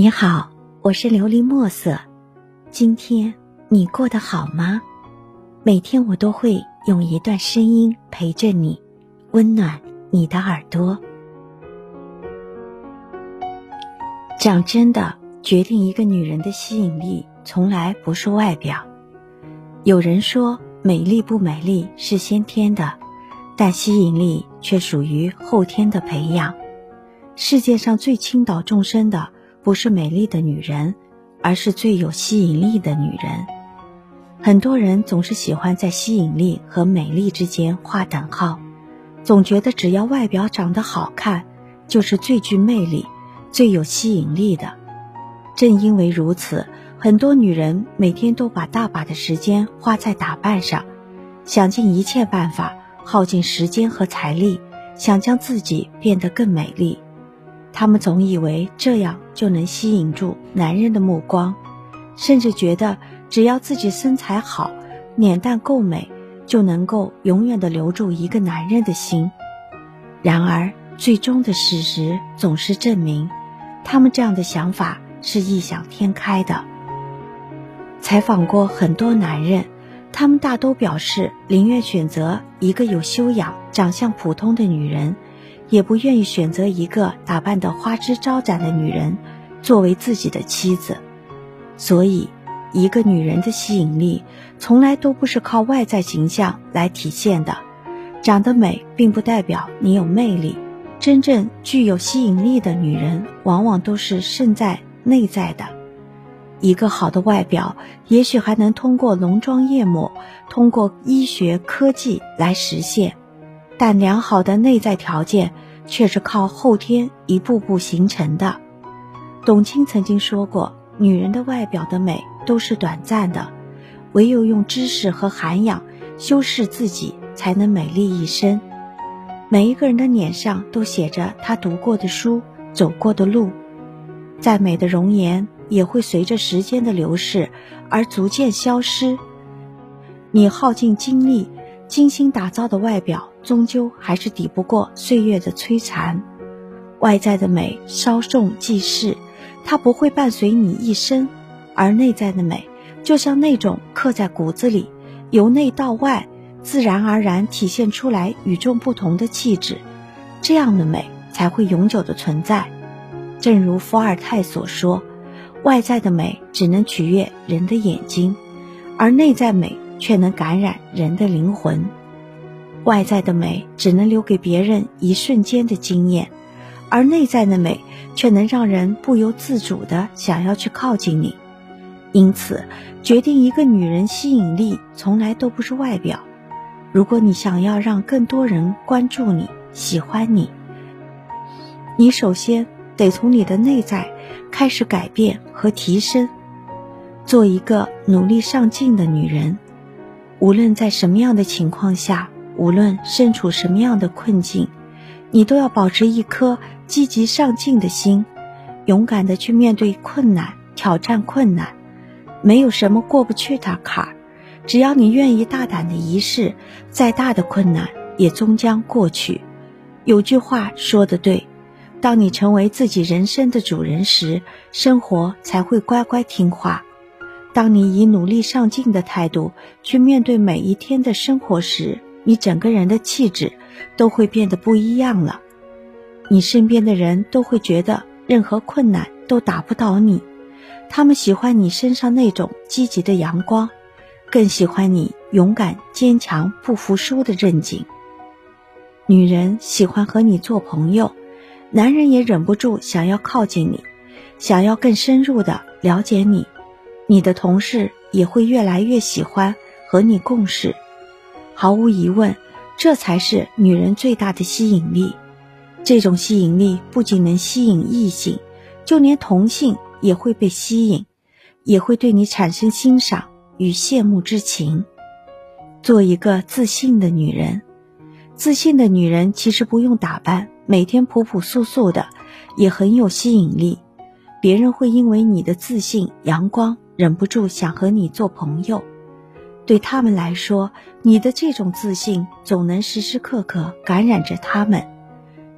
你好，我是琉璃墨色。今天你过得好吗？每天我都会用一段声音陪着你，温暖你的耳朵。讲真的，决定一个女人的吸引力，从来不是外表。有人说，美丽不美丽是先天的，但吸引力却属于后天的培养。世界上最倾倒众生的。不是美丽的女人，而是最有吸引力的女人。很多人总是喜欢在吸引力和美丽之间画等号，总觉得只要外表长得好看，就是最具魅力、最有吸引力的。正因为如此，很多女人每天都把大把的时间花在打扮上，想尽一切办法，耗尽时间和财力，想将自己变得更美丽。他们总以为这样就能吸引住男人的目光，甚至觉得只要自己身材好、脸蛋够美，就能够永远的留住一个男人的心。然而，最终的事实总是证明，他们这样的想法是异想天开的。采访过很多男人，他们大都表示宁愿选择一个有修养、长相普通的女人。也不愿意选择一个打扮得花枝招展的女人作为自己的妻子，所以，一个女人的吸引力从来都不是靠外在形象来体现的。长得美并不代表你有魅力，真正具有吸引力的女人往往都是胜在内在的。一个好的外表，也许还能通过浓妆艳抹、通过医学科技来实现。但良好的内在条件却是靠后天一步步形成的。董卿曾经说过：“女人的外表的美都是短暂的，唯有用知识和涵养修饰自己，才能美丽一生。”每一个人的脸上都写着他读过的书、走过的路，再美的容颜也会随着时间的流逝而逐渐消失。你耗尽精力。精心打造的外表，终究还是抵不过岁月的摧残。外在的美稍纵即逝，它不会伴随你一生；而内在的美，就像那种刻在骨子里，由内到外，自然而然体现出来与众不同的气质。这样的美才会永久的存在。正如伏尔泰所说：“外在的美只能取悦人的眼睛，而内在美。”却能感染人的灵魂。外在的美只能留给别人一瞬间的惊艳，而内在的美却能让人不由自主的想要去靠近你。因此，决定一个女人吸引力从来都不是外表。如果你想要让更多人关注你、喜欢你，你首先得从你的内在开始改变和提升，做一个努力上进的女人。无论在什么样的情况下，无论身处什么样的困境，你都要保持一颗积极上进的心，勇敢的去面对困难，挑战困难。没有什么过不去的坎儿，只要你愿意大胆的一试，再大的困难也终将过去。有句话说的对，当你成为自己人生的主人时，生活才会乖乖听话。当你以努力上进的态度去面对每一天的生活时，你整个人的气质都会变得不一样了。你身边的人都会觉得任何困难都打不倒你，他们喜欢你身上那种积极的阳光，更喜欢你勇敢坚强不服输的韧劲。女人喜欢和你做朋友，男人也忍不住想要靠近你，想要更深入的了解你。你的同事也会越来越喜欢和你共事，毫无疑问，这才是女人最大的吸引力。这种吸引力不仅能吸引异性，就连同性也会被吸引，也会对你产生欣赏与羡慕之情。做一个自信的女人，自信的女人其实不用打扮，每天朴朴素素的，也很有吸引力。别人会因为你的自信、阳光。忍不住想和你做朋友，对他们来说，你的这种自信总能时时刻刻感染着他们。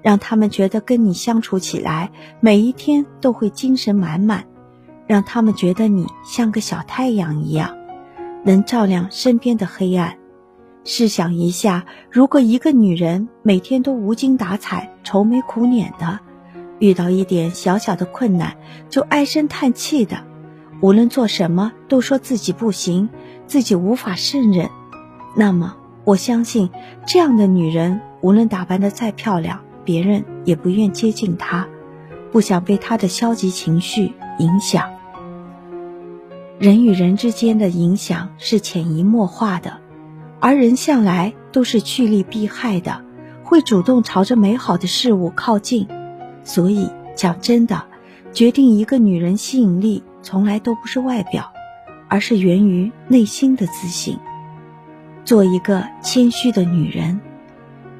让他们觉得跟你相处起来每一天都会精神满满，让他们觉得你像个小太阳一样，能照亮身边的黑暗。试想一下，如果一个女人每天都无精打采、愁眉苦脸的，遇到一点小小的困难就唉声叹气的，无论做什么都说自己不行，自己无法胜任，那么我相信这样的女人，无论打扮的再漂亮，别人也不愿接近她，不想被她的消极情绪影响。人与人之间的影响是潜移默化的。而人向来都是趋利避害的，会主动朝着美好的事物靠近。所以讲真的，决定一个女人吸引力，从来都不是外表，而是源于内心的自信。做一个谦虚的女人，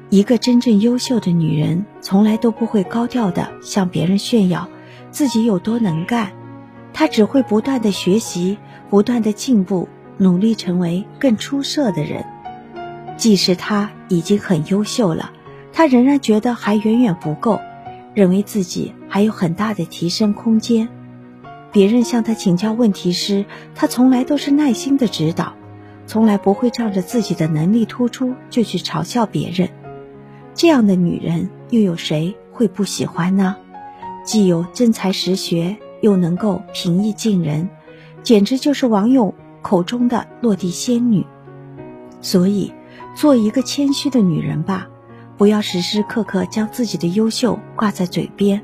一个真正优秀的女人，从来都不会高调的向别人炫耀自己有多能干，她只会不断的学习，不断的进步。努力成为更出色的人，即使他已经很优秀了，他仍然觉得还远远不够，认为自己还有很大的提升空间。别人向他请教问题时，他从来都是耐心的指导，从来不会仗着自己的能力突出就去嘲笑别人。这样的女人，又有谁会不喜欢呢？既有真才实学，又能够平易近人，简直就是网友。口中的落地仙女，所以做一个谦虚的女人吧，不要时时刻刻将自己的优秀挂在嘴边，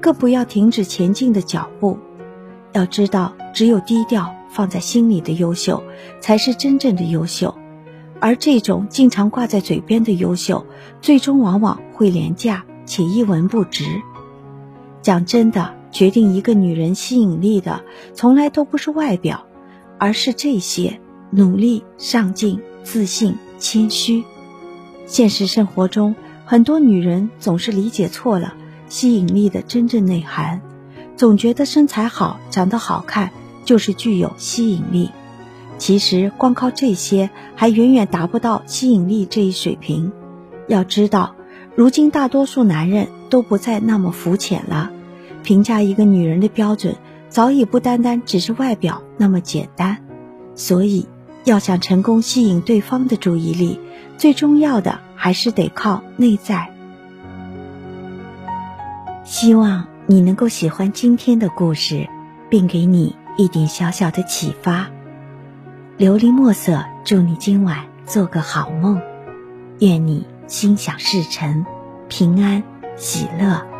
更不要停止前进的脚步。要知道，只有低调放在心里的优秀，才是真正的优秀。而这种经常挂在嘴边的优秀，最终往往会廉价且一文不值。讲真的，决定一个女人吸引力的，从来都不是外表。而是这些努力、上进、自信、谦虚。现实生活中，很多女人总是理解错了吸引力的真正内涵，总觉得身材好、长得好看就是具有吸引力。其实，光靠这些还远远达不到吸引力这一水平。要知道，如今大多数男人都不再那么肤浅了，评价一个女人的标准。早已不单单只是外表那么简单，所以要想成功吸引对方的注意力，最重要的还是得靠内在。希望你能够喜欢今天的故事，并给你一点小小的启发。琉璃墨色，祝你今晚做个好梦，愿你心想事成，平安喜乐。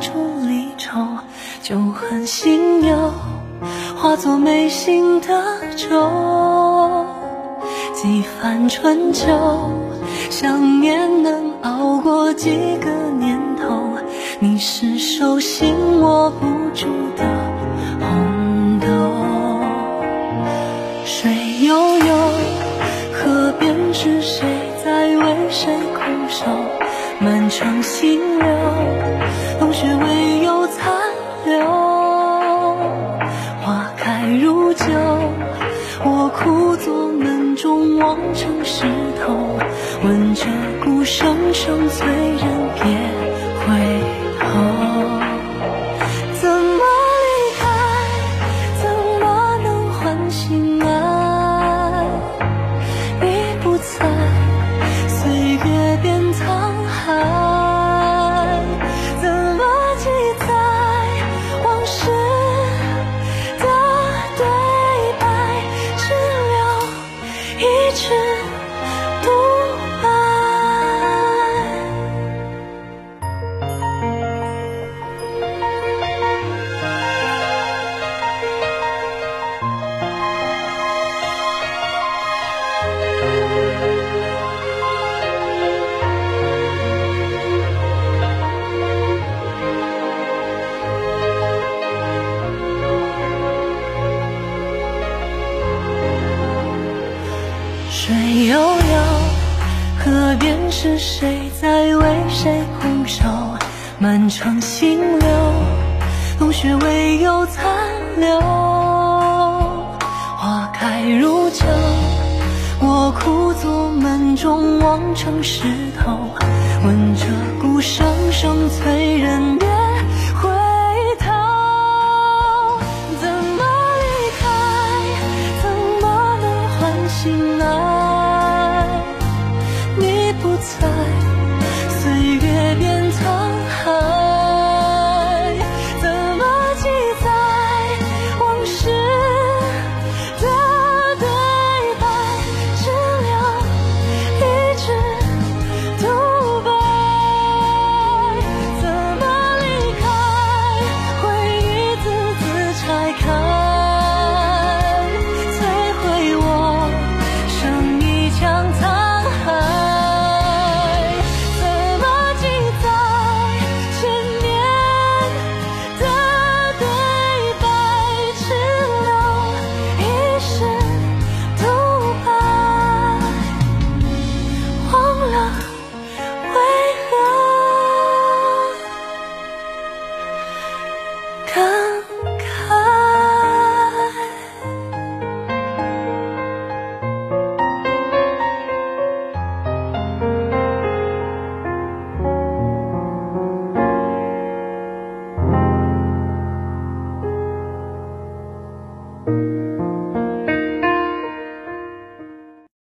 出离愁旧恨新忧，化作眉心的皱。几番春秋，想念能熬过几个年头。你是手心握不住的红豆。水悠悠，河边是谁在为谁苦守？满城星流，雪未有残。留，花开如旧，我枯坐门中望成石头，闻鹧鸪声声催人一直是谁在为谁红手？满城星流，冬雪未有残留。花开如旧，我枯坐门中望成石头，闻鹧鸪声声催人眠